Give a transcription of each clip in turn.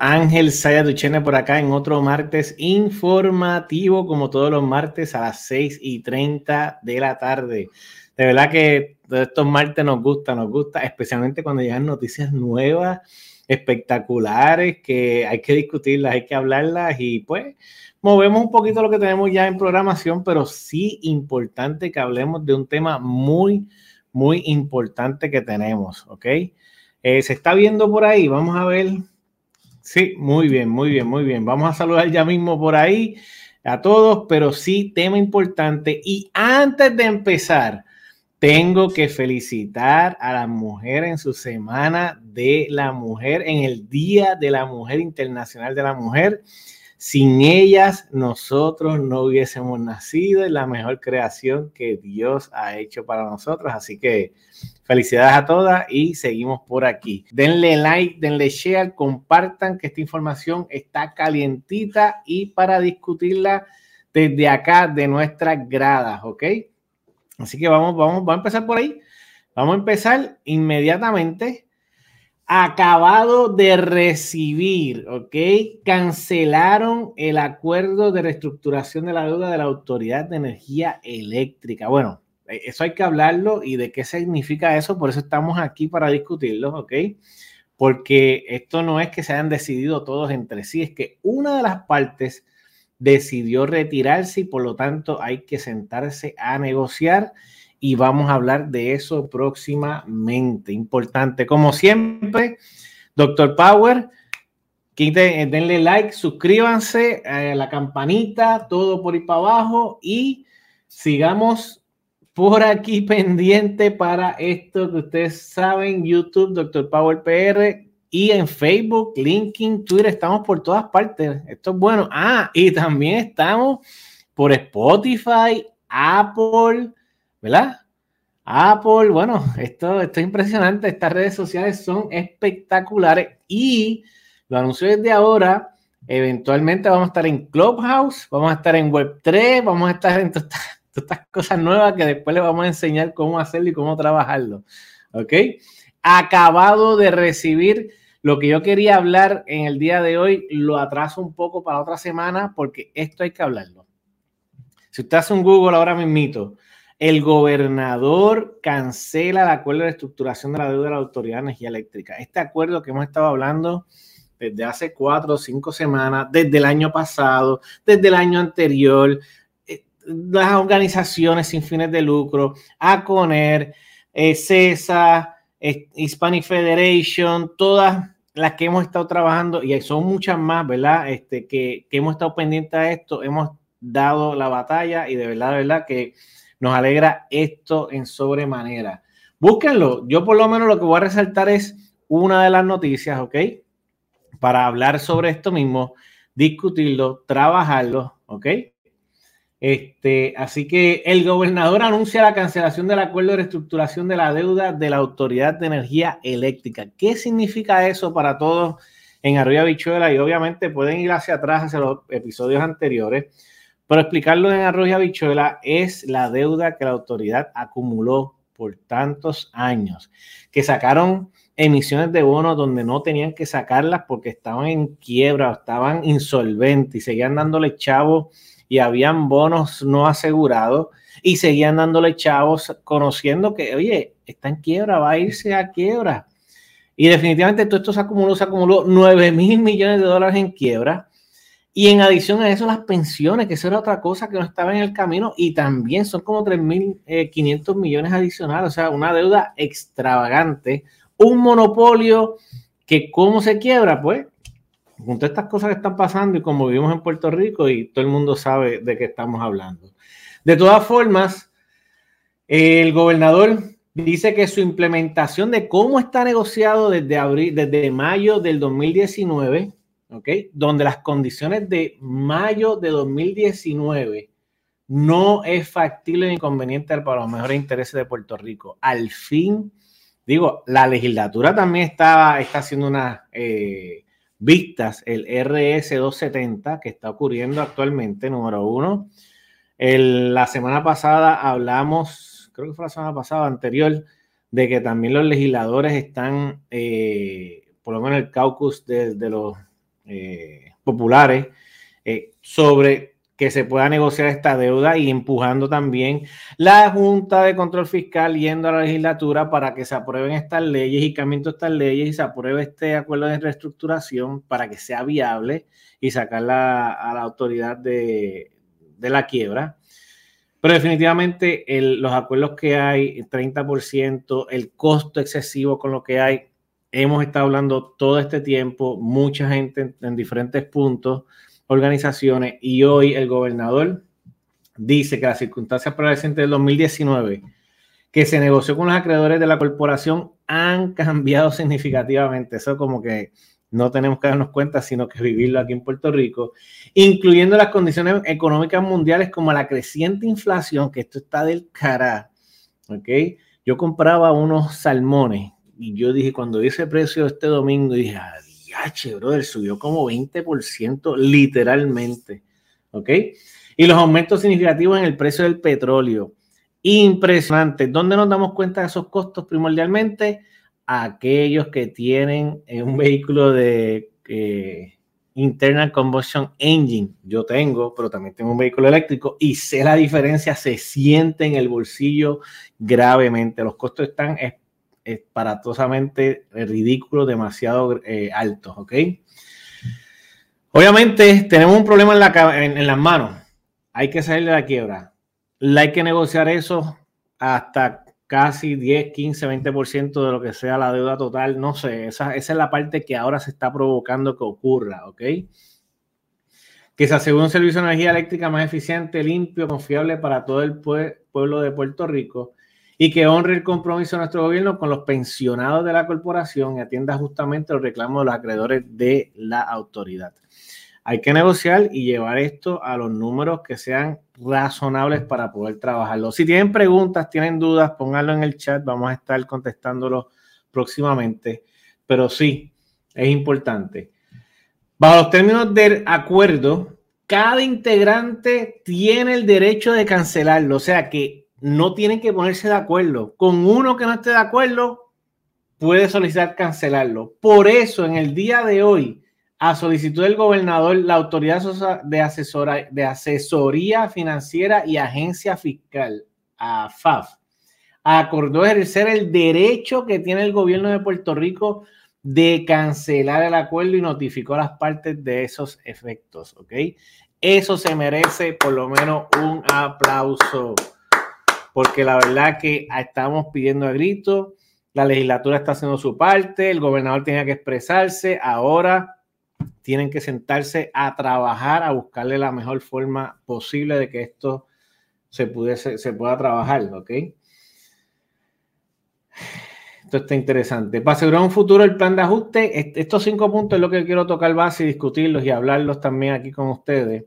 Ángel Saya Duchene por acá en otro martes informativo, como todos los martes a las 6 y 30 de la tarde. De verdad que estos martes nos gusta, nos gusta, especialmente cuando llegan noticias nuevas, espectaculares, que hay que discutirlas, hay que hablarlas y pues movemos un poquito lo que tenemos ya en programación, pero sí importante que hablemos de un tema muy, muy importante que tenemos, ¿ok? Eh, se está viendo por ahí, vamos a ver Sí, muy bien, muy bien, muy bien. Vamos a saludar ya mismo por ahí a todos, pero sí, tema importante. Y antes de empezar, tengo que felicitar a la mujer en su semana de la mujer, en el Día de la Mujer Internacional de la Mujer. Sin ellas, nosotros no hubiésemos nacido en la mejor creación que Dios ha hecho para nosotros. Así que felicidades a todas y seguimos por aquí. Denle like, denle share, compartan que esta información está calientita y para discutirla desde acá de nuestras gradas, ¿ok? Así que vamos, vamos, vamos a empezar por ahí. Vamos a empezar inmediatamente acabado de recibir, ¿ok? Cancelaron el acuerdo de reestructuración de la deuda de la Autoridad de Energía Eléctrica. Bueno, e, eso hay que hablarlo y de qué significa eso, por eso estamos aquí para discutirlo, ¿ok? Porque esto no es que se hayan decidido todos entre sí, es que una de las partes decidió retirarse y por lo tanto hay que sentarse a negociar y vamos a hablar de eso próximamente. Importante, como siempre, Doctor Power, quiten, denle like, suscríbanse a eh, la campanita, todo por ahí para abajo y sigamos por aquí pendiente para esto que ustedes saben, YouTube, Doctor Power PR y en Facebook, LinkedIn, Twitter, estamos por todas partes. Esto es bueno. Ah, y también estamos por Spotify, Apple, ¿verdad? Apple, bueno, esto, esto es impresionante. Estas redes sociales son espectaculares y lo anuncio desde ahora. Eventualmente vamos a estar en Clubhouse, vamos a estar en Web3, vamos a estar en todas estas cosas nuevas que después les vamos a enseñar cómo hacerlo y cómo trabajarlo. ¿Ok? Acabado de recibir lo que yo quería hablar en el día de hoy, lo atraso un poco para otra semana porque esto hay que hablarlo. Si usted hace un Google ahora mismito, el gobernador cancela el acuerdo de estructuración de la deuda de la Autoridad de Energía Eléctrica. Este acuerdo que hemos estado hablando desde hace cuatro o cinco semanas, desde el año pasado, desde el año anterior, eh, las organizaciones sin fines de lucro, ACONER, eh, CESA, eh, Hispanic Federation, todas las que hemos estado trabajando, y son muchas más, ¿verdad? Este, que, que hemos estado pendientes a esto, hemos dado la batalla y de verdad, de verdad que nos alegra esto en sobremanera. Búsquenlo. Yo por lo menos lo que voy a resaltar es una de las noticias, ¿ok? Para hablar sobre esto mismo, discutirlo, trabajarlo, ¿ok? Este, así que el gobernador anuncia la cancelación del acuerdo de reestructuración de la deuda de la Autoridad de Energía Eléctrica. ¿Qué significa eso para todos en Arriba Bichuela? Y obviamente pueden ir hacia atrás, hacia los episodios anteriores pero explicarlo en arroz y habichuela es la deuda que la autoridad acumuló por tantos años, que sacaron emisiones de bonos donde no tenían que sacarlas porque estaban en quiebra, estaban insolventes y seguían dándole chavos y habían bonos no asegurados y seguían dándole chavos conociendo que, oye, está en quiebra, va a irse a quiebra. Y definitivamente todo esto se acumuló, se acumuló 9 mil millones de dólares en quiebra y en adición a eso, las pensiones, que eso era otra cosa que no estaba en el camino, y también son como 3.500 eh, millones adicionales, o sea, una deuda extravagante, un monopolio que cómo se quiebra, pues, con todas estas cosas que están pasando y como vivimos en Puerto Rico y todo el mundo sabe de qué estamos hablando. De todas formas, el gobernador dice que su implementación de cómo está negociado desde abril, desde mayo del 2019, donde las condiciones de mayo de 2019 no es factible ni conveniente para los mejores intereses de Puerto Rico. Al fin, digo, la legislatura también está, está haciendo unas eh, vistas, el RS 270, que está ocurriendo actualmente, número uno. la semana pasada hablamos, creo que fue la semana pasada anterior, de que también los legisladores están... Eh, por lo menos el caucus de, los eh, populares, eh, sobre que se pueda negociar esta deuda y empujando también la Junta de Control Fiscal yendo a la legislatura para que se aprueben estas leyes y cambien estas leyes y se apruebe este acuerdo de reestructuración para que sea viable y sacarla a la autoridad de, la quiebra. Pero definitivamente los acuerdos que hay, 30%, el costo excesivo con lo que hay, hemos estado hablando todo este tiempo, mucha gente en diferentes puntos organizaciones y hoy el gobernador dice que las circunstancias prevalecientes del 2019 que se negoció con los acreedores de la corporación han cambiado significativamente. Eso como que no tenemos que darnos cuenta, sino que vivirlo aquí en Puerto Rico, incluyendo las condiciones económicas mundiales como la creciente inflación, que esto está del cara. ¿Ok? Yo compraba unos salmones y yo dije, cuando vi ese precio este domingo, dije, H, brother, subió como 20% literalmente. ¿Ok? Y los aumentos significativos en el precio del petróleo. Impresionante. ¿Dónde nos damos cuenta de esos costos primordialmente? Aquellos que tienen eh, un vehículo de eh, internal combustion engine. Yo tengo, pero también tengo un vehículo eléctrico y sé la diferencia, se siente en el bolsillo gravemente. Los costos están esparatosamente ridículos, demasiado eh, altos, ¿ok? Obviamente tenemos un problema en, la, las manos. Hay que salir de la quiebra. Hay que negociar eso hasta casi 10, 15, 20% de lo que sea la deuda total. No sé, esa, esa, es la parte que ahora se está provocando que ocurra, ¿ok? Que se asegure un servicio de energía eléctrica más eficiente, limpio, confiable para todo el pueblo de Puerto Rico y que honre el compromiso de nuestro gobierno con los pensionados de la corporación y atienda justamente los reclamos de los acreedores de la autoridad. Hay que negociar y llevar esto a los números que sean razonables para poder trabajarlo. Si tienen preguntas, tienen dudas, pónganlo en el chat, vamos a estar contestándolo próximamente. Pero sí, es importante. Bajo los términos del acuerdo, cada integrante tiene el derecho de cancelarlo, o sea que no tienen que ponerse de acuerdo. Con uno que no esté de acuerdo, puede solicitar cancelarlo. Por eso, en el día de hoy, a solicitud del gobernador, la Autoridad de, Asesora, de Asesoría Financiera y Agencia Fiscal, AFAF, acordó ejercer el derecho que tiene el gobierno de Puerto Rico de cancelar el acuerdo y notificó a las partes de esos efectos. Eso se merece por lo menos un aplauso porque la verdad que estamos pidiendo a grito, la legislatura está haciendo su parte, el gobernador tenía que expresarse, ahora tienen que sentarse a trabajar, a buscarle la mejor forma posible de que esto se, pudiese, se pueda trabajar, ¿ok? Esto está interesante. Para asegurar un futuro el plan de ajuste, estos cinco puntos es lo que quiero tocar base y discutirlos y hablarlos también aquí con ustedes,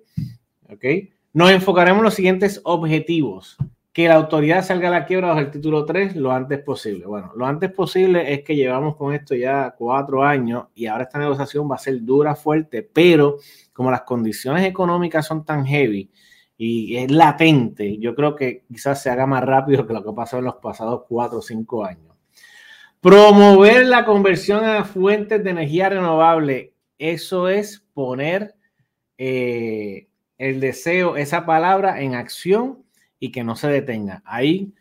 ¿ok? Nos enfocaremos en los siguientes objetivos que la autoridad salga a la quiebra bajo el título 3 lo antes posible. Bueno, lo antes posible es que llevamos con esto ya cuatro años y ahora esta negociación va a ser dura, fuerte, pero como las condiciones económicas son tan heavy y es latente, yo creo que quizás se haga más rápido que lo que pasó en los pasados cuatro o cinco años. Promover la conversión a fuentes de energía renovable, eso es poner eh, el deseo, esa palabra en acción y que no se detenga. Ahí,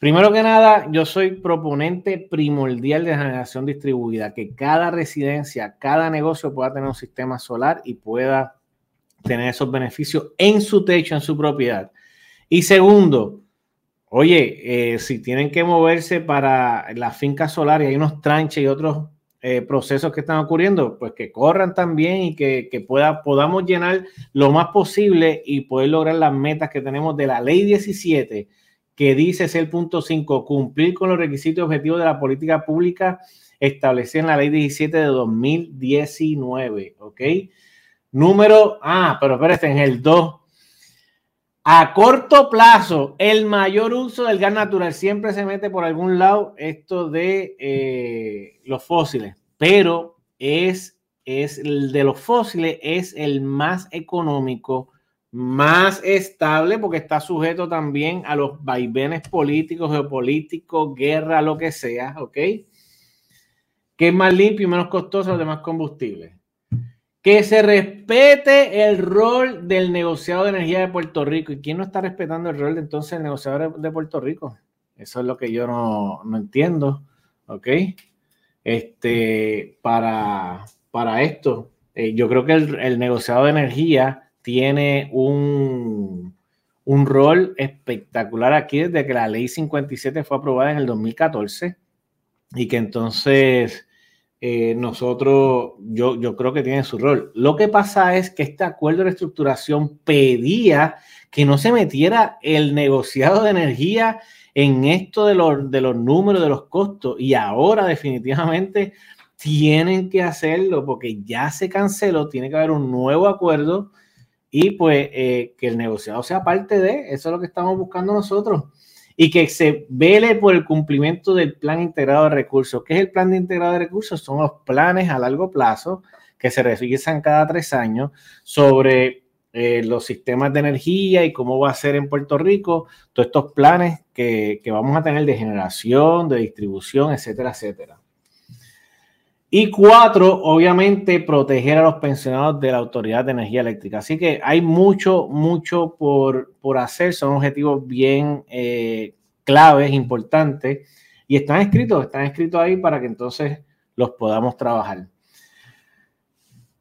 primero que nada, yo soy proponente primordial de generación distribuida, que cada residencia, cada negocio pueda tener un sistema solar y pueda tener esos beneficios en su techo, en su propiedad. Y segundo, oye, eh, si tienen que moverse para la finca solar y hay unos tranches y otros eh, procesos que están ocurriendo, pues que corran también y que, pueda, podamos llenar lo más posible y poder lograr las metas que tenemos de la ley 17, que dice es el punto 5, cumplir con los requisitos y objetivos de la política pública establecida en la ley 17 de 2019, ¿ok? Número, ah, pero espérate, en el 2. A corto plazo, el mayor uso del gas natural siempre se mete por algún lado esto de eh, los fósiles, pero es, es el de los fósiles es el más económico, más estable, porque está sujeto también a los vaivenes políticos, geopolíticos, guerra, lo que sea, ¿ok? que es más limpio y menos costoso los demás combustibles. Que se respete el rol del negociado de energía de Puerto Rico. ¿Y quién no está respetando el rol de entonces el negociador de Puerto Rico? Eso es lo que yo no, entiendo. ¿Ok? Este, para, para esto, eh, yo creo que el, el negociado de energía tiene un, un rol espectacular aquí desde que la ley 57 fue aprobada en el 2014 y que entonces eh, nosotros, yo, yo creo que tiene su rol. Lo que pasa es que este acuerdo de reestructuración pedía que no se metiera el negociado de energía en esto de los, de los números, de los costos, y ahora definitivamente tienen que hacerlo porque ya se canceló, tiene que haber un nuevo acuerdo y pues eh, que el negociado sea parte de, eso es lo que estamos buscando nosotros, y que se vele por el cumplimiento del plan integrado de recursos. ¿Qué es el plan de integrado de recursos? Son los planes a largo plazo que se revisan cada tres años sobre eh, los sistemas de energía y cómo va a ser en Puerto Rico, todos estos planes que, que vamos a tener de generación, de distribución, etcétera, etcétera. Y cuatro, obviamente, proteger a los pensionados de la Autoridad de Energía Eléctrica. Así que hay mucho, mucho por, por hacer. Son objetivos bien eh, claves, importantes. Y están escritos, están escritos ahí para que entonces los podamos trabajar.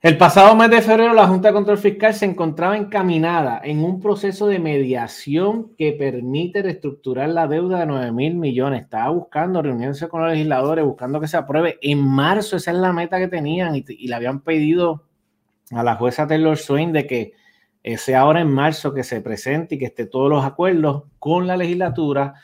El pasado mes de febrero, la Junta de Control Fiscal se encontraba encaminada en un proceso de mediación que permite reestructurar la deuda de 9 mil millones. Estaba buscando reunirse con los legisladores, buscando que se apruebe. En marzo, esa es la meta que tenían y, le habían pedido a la jueza Taylor Swain de que sea ahora en marzo que se presente y que esté todos los acuerdos con la legislatura,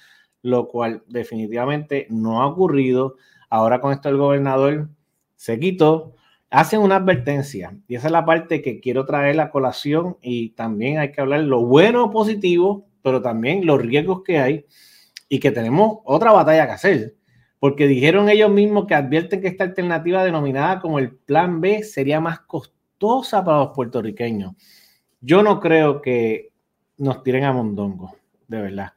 lo cual definitivamente no ha ocurrido. Ahora con esto el gobernador se quitó hacen una advertencia y esa es la parte que quiero traer a colación y también hay que hablar lo bueno positivo, pero también los riesgos que hay y que tenemos otra batalla que hacer, porque dijeron ellos mismos que advierten que esta alternativa denominada como el plan B sería más costosa para los puertorriqueños. Yo no creo que nos tiren a mondongo, de verdad,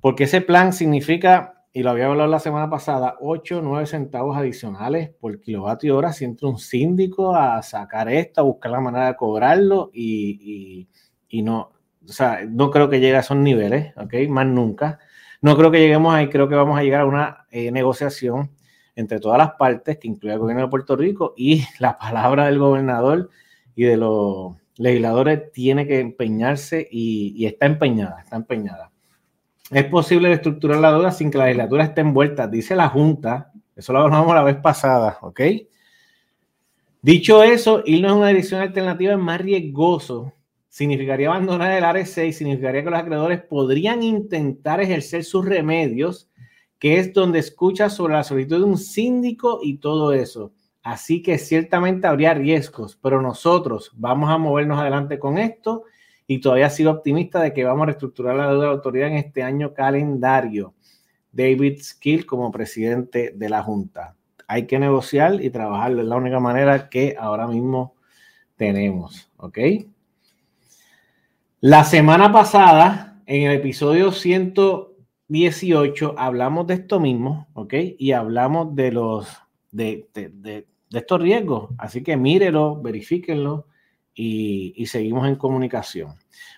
porque ese plan significa y lo había hablado la semana pasada, 8 o 9 centavos adicionales por kilovatio hora si entra un síndico a sacar esto, a buscar la manera de cobrarlo y, no, o sea, no creo que llegue a esos niveles, ¿ok? Más nunca. No creo que lleguemos ahí, creo que vamos a llegar a una eh, negociación entre todas las partes, que incluye el gobierno de Puerto Rico y la palabra del gobernador y de los legisladores tiene que empeñarse y, y está empeñada, está empeñada. Es posible estructurar la deuda sin que la legislatura esté envuelta, dice la Junta. Eso lo hablamos la vez pasada, ¿ok? Dicho eso, irnos a una dirección alternativa es más riesgoso. Significaría abandonar el área 6, significaría que los acreedores podrían intentar ejercer sus remedios, que es donde escucha sobre la solicitud de un síndico y todo eso. Así que ciertamente habría riesgos, pero nosotros vamos a movernos adelante con esto y todavía sido optimista de que vamos a reestructurar la deuda de autoridad en este año calendario. David Skill como presidente de la Junta. Hay que negociar y trabajar, es la única manera que ahora mismo tenemos, ¿ok? La semana pasada, en el episodio 118, hablamos de esto mismo, ¿ok? Y hablamos de los, de, de, de, de estos riesgos. Así que mírelo, verifíquenlo y, seguimos en comunicación.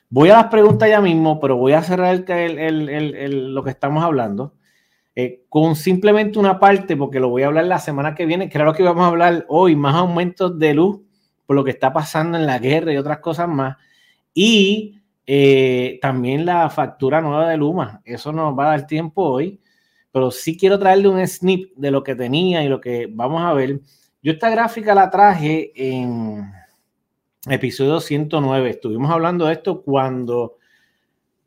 Voy a las preguntas ya mismo, pero voy a cerrar lo que estamos hablando eh, con simplemente una parte, porque lo voy a hablar la semana que viene. Claro que vamos a hablar hoy más aumentos de luz por lo que está pasando en la guerra y otras cosas más. Y eh, también la factura nueva de Luma. Eso nos va a dar tiempo hoy, pero sí quiero traerle un snip de lo que tenía y lo que vamos a ver. Yo esta gráfica la traje en episodio 109. Estuvimos hablando de esto cuando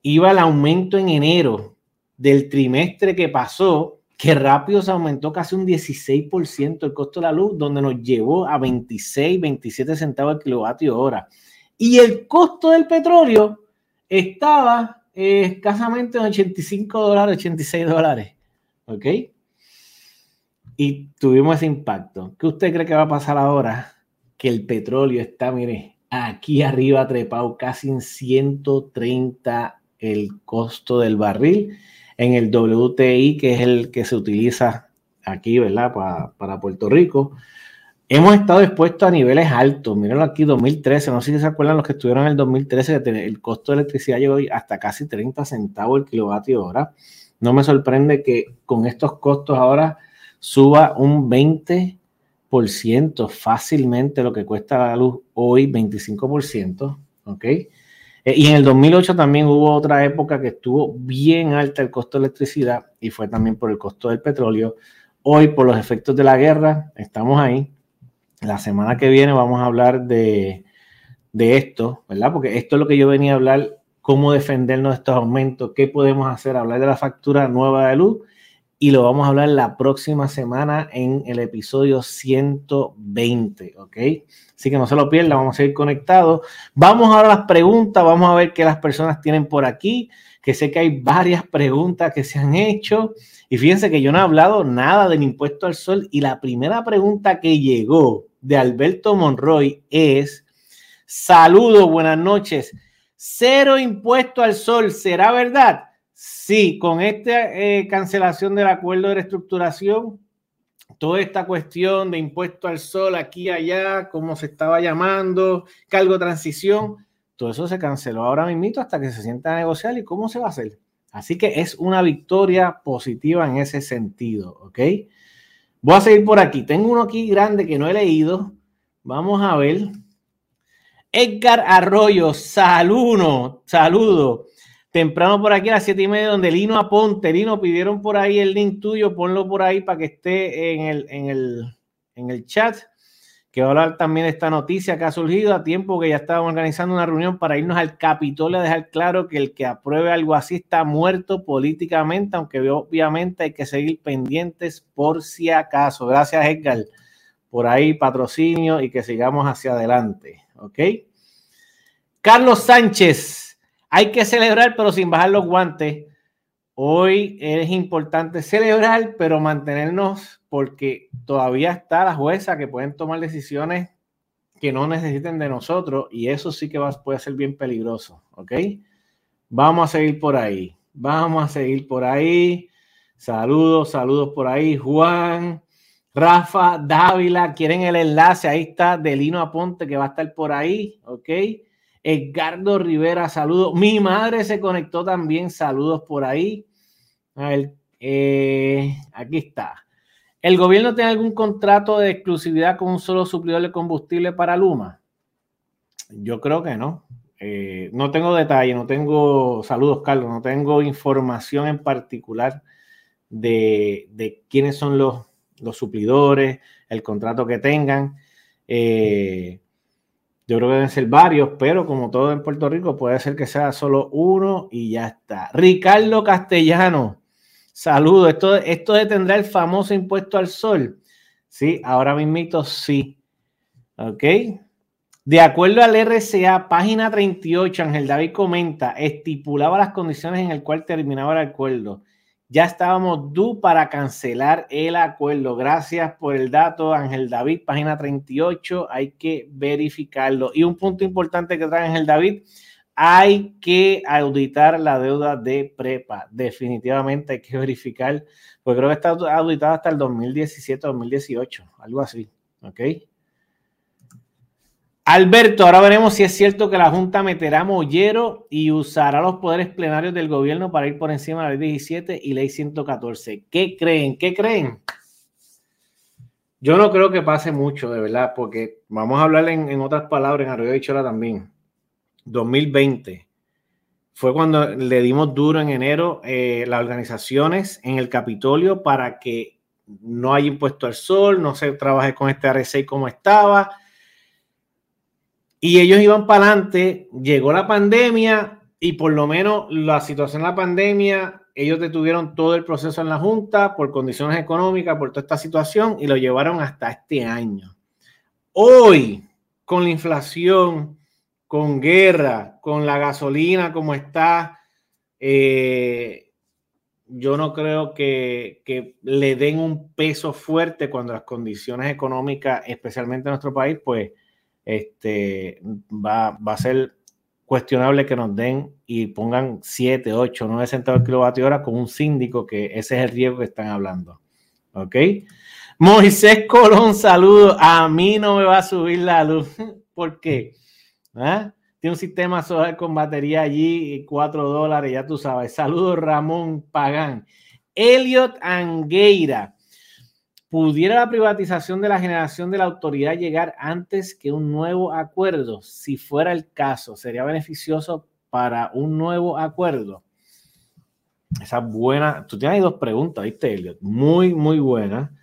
iba el aumento en enero del trimestre que pasó, que rápido se aumentó casi un 16% el costo de la luz, donde nos llevó a 26, 27 centavos el kilovatio hora. Y el costo del petróleo estaba escasamente en 85 dólares, 86 dólares. ¿Ok? Y tuvimos ese impacto. ¿Qué usted cree que va a pasar ahora? Que el petróleo está, mire, aquí arriba trepado casi en 130 el costo del barril. En el WTI, que es el que se utiliza aquí, ¿verdad? para Puerto Rico. Hemos estado expuestos a niveles altos. Mírenlo aquí, 2013. No sé si se acuerdan los que estuvieron en el 2013, que el costo de electricidad llegó hasta casi 30 centavos el kilovatio hora. No me sorprende que con estos costos ahora suba un 20% fácilmente lo que cuesta la luz hoy, 25%. ¿Ok? Eh, y en el 2008 también hubo otra época que estuvo bien alta el costo de electricidad y fue también por el costo del petróleo. Hoy, por los efectos de la guerra, estamos ahí la semana que viene vamos a hablar de, esto, ¿verdad? Porque esto es lo que yo venía a hablar, cómo defendernos de estos aumentos, qué podemos hacer, hablar de la factura nueva de luz y lo vamos a hablar la próxima semana en el episodio 120, ¿ok? Así que no se lo pierdan, vamos a ir conectados. Vamos ahora a las preguntas, vamos a ver qué las personas tienen por aquí, que sé que hay varias preguntas que se han hecho. Y fíjense que yo no he hablado nada del impuesto al sol y la primera pregunta que llegó de Alberto Monroy es, saludo, buenas noches, cero impuesto al sol, ¿será verdad? Sí, con esta eh, cancelación del acuerdo de reestructuración, toda esta cuestión de impuesto al sol aquí y allá, como se estaba llamando, cargo de transición, todo eso se canceló ahora mismo hasta que se sienta a negociar y cómo se va a hacer. Así que es una victoria positiva en ese sentido, ¿ok? Voy a seguir por aquí. Tengo uno aquí grande que no he leído. Vamos a ver. Edgar Arroyo, saludo, saludo. Temprano por aquí a las siete y media, donde Lino Aponte. Lino, pidieron por ahí el link tuyo, ponlo por ahí para que esté en el, en el, en el chat que va a hablar también de esta noticia que ha surgido a tiempo que ya estábamos organizando una reunión para irnos al Capitolio a dejar claro que el que apruebe algo así está muerto políticamente, aunque obviamente hay que seguir pendientes por si acaso. Gracias, Edgar, por ahí patrocinio y que sigamos hacia adelante. ¿Ok? Carlos Sánchez, hay que celebrar pero sin bajar los guantes. Hoy es importante celebrar, pero mantenernos porque todavía está la jueza que pueden tomar decisiones que no necesiten de nosotros y eso sí que va, puede ser bien peligroso, ¿ok? Vamos a seguir por ahí, vamos a seguir por ahí. Saludos, saludos por ahí. Juan, Rafa, Dávila, quieren el enlace, ahí está Delino Aponte que va a estar por ahí, ¿ok? Edgardo Rivera, saludos. Mi madre se conectó también, saludos por ahí. Eh, aquí está. ¿El gobierno tiene algún contrato de exclusividad con un solo suplidor de combustible para Luma? Yo creo que no. Eh, no tengo detalle, no tengo, saludos Carlos, no tengo información en particular de, quiénes son los, los, suplidores, el contrato que tengan. Eh, yo creo que deben ser varios, pero como todo en Puerto Rico, puede ser que sea solo uno y ya está. Ricardo Castellano, Saludos. Esto, esto detendrá el famoso impuesto al sol. Sí, ahora mismo sí. Ok. De acuerdo al RCA, página 38, Ángel David comenta, estipulaba las condiciones en el cual terminaba el acuerdo. Ya estábamos due para cancelar el acuerdo. Gracias por el dato, Ángel David, página 38. Hay que verificarlo. Y un punto importante que trae Ángel David hay que auditar la deuda de prepa. Definitivamente hay que verificar, pues creo que está auditada hasta el 2017, 2018, algo así. ¿Ok? Alberto, ahora veremos si es cierto que la Junta meterá mollero y usará los poderes plenarios del gobierno para ir por encima de la ley 17 y ley 114. ¿Qué creen? ¿Qué creen? Yo no creo que pase mucho, de verdad, porque vamos a hablar en, otras palabras, en Arroyo de Chola también 2020 fue cuando le dimos duro en enero eh, las organizaciones en el Capitolio para que no haya impuesto al sol, no se trabaje con este RC como estaba. Y ellos iban para adelante, llegó la pandemia y por lo menos la situación de la pandemia, ellos detuvieron todo el proceso en la Junta por condiciones económicas, por toda esta situación y lo llevaron hasta este año. Hoy, con la inflación, con guerra, con la gasolina como está, eh, yo no creo que, le den un peso fuerte cuando las condiciones económicas, especialmente en nuestro país, pues este, va, a ser cuestionable que nos den y pongan 7, 8, 9 centavos de kilovatio hora con un síndico, que ese es el riesgo que están hablando. ¿ok? Moisés Colón, saludo. A mí no me va a subir la luz. ¿Por qué? ¿Ah? Tiene un sistema solar con batería allí, 4 dólares, ya tú sabes. Saludos, Ramón Pagán. Elliot Angueira. ¿Pudiera la privatización de la generación de la autoridad llegar antes que un nuevo acuerdo? Si fuera el caso, ¿sería beneficioso para un nuevo acuerdo? Esa buena. Tú tienes dos preguntas, ¿viste, Elliot? Muy, muy buena.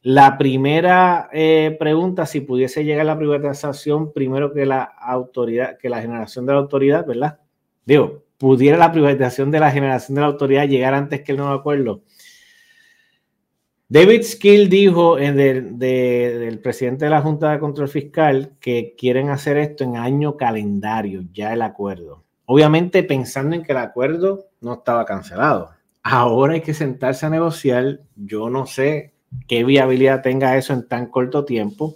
La primera eh, pregunta, si pudiese llegar la privatización primero que la autoridad, que la generación de la autoridad, ¿verdad? Digo, pudiera la privatización de la generación de la autoridad llegar antes que el nuevo acuerdo. David Skill dijo en del presidente de la Junta de Control Fiscal que quieren hacer esto en año calendario, ya el acuerdo. Obviamente pensando en que el acuerdo no estaba cancelado. Ahora hay que sentarse a negociar. Yo no sé qué viabilidad tenga eso en tan corto tiempo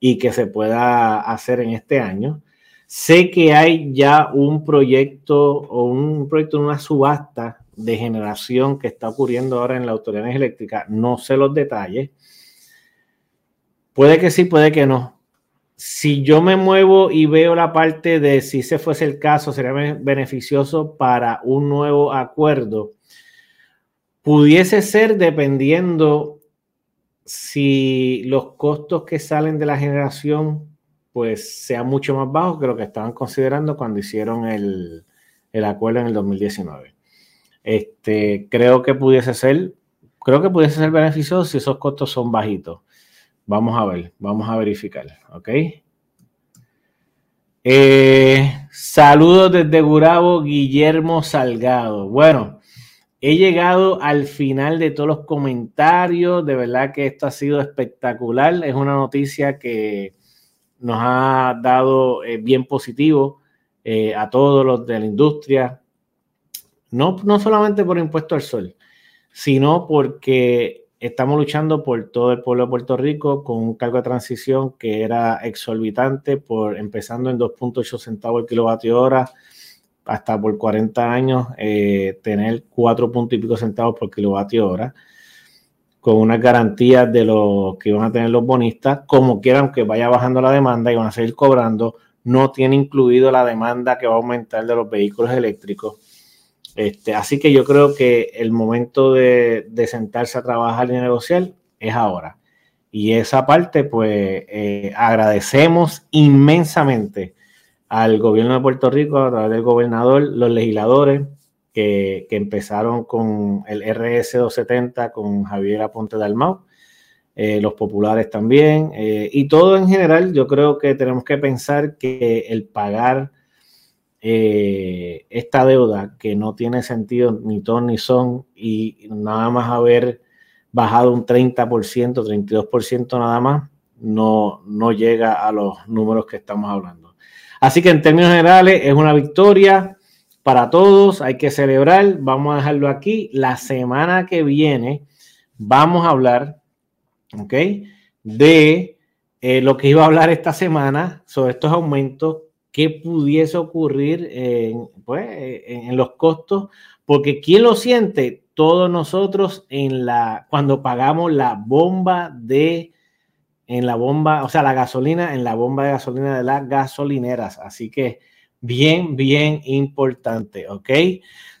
y que se pueda hacer en este año. Sé que hay ya un proyecto o un proyecto en una subasta de generación que está ocurriendo ahora en la Autoridad Eléctrica. No sé los detalles. Puede que sí, puede que no. Si yo me muevo y veo la parte de si ese fuese el caso, sería beneficioso para un nuevo acuerdo. Pudiese ser dependiendo si los costos que salen de la generación pues sean mucho más bajos que lo que estaban considerando cuando hicieron el, acuerdo en el 2019. Este, creo que pudiese ser, creo que pudiese ser beneficioso si esos costos son bajitos. Vamos a ver, vamos a verificar, ¿ok? Eh, saludos desde Gurabo, Guillermo Salgado. Bueno, He llegado al final de todos los comentarios. De verdad que esto ha sido espectacular. Es una noticia que nos ha dado eh, bien positivo eh, a todos los de la industria. No, no solamente por impuesto al sol, sino porque estamos luchando por todo el pueblo de Puerto Rico con un cargo de transición que era exorbitante, por empezando en 2.8 centavos el kilovatio hora hasta por 40 años eh, tener 4 puntos y pico centavos por kilovatio hora, con unas garantías de lo que van a tener los bonistas, como quieran que vaya bajando la demanda y van a seguir cobrando, no tiene incluido la demanda que va a aumentar de los vehículos eléctricos. Este, así que yo creo que el momento de, sentarse a trabajar y negociar es ahora. Y esa parte, pues eh, agradecemos inmensamente al gobierno de Puerto Rico a través del gobernador, los legisladores que, empezaron con el RS 270 con Javier Aponte Dalmau, eh, los populares también, eh, y todo en general, yo creo que tenemos que pensar que el pagar eh, esta deuda que no tiene sentido ni ton ni son y nada más haber bajado un 30%, 32% nada más, no, no llega a los números que estamos hablando. Así que en términos generales es una victoria para todos, hay que celebrar, vamos a dejarlo aquí. La semana que viene vamos a hablar, ¿ok? De eh, lo que iba a hablar esta semana sobre estos aumentos, qué pudiese ocurrir en, pues, en los costos, porque ¿quién lo siente? Todos nosotros en la, cuando pagamos la bomba de en la bomba, o sea, la gasolina en la bomba de gasolina de las gasolineras. Así que bien, bien importante, ¿ok?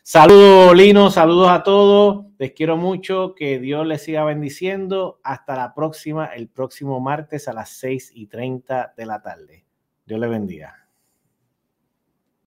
Saludos, Lino, saludos a todos. Les quiero mucho, que Dios les siga bendiciendo. Hasta la próxima, el próximo martes a las 6 y 30 de la tarde. Dios les bendiga.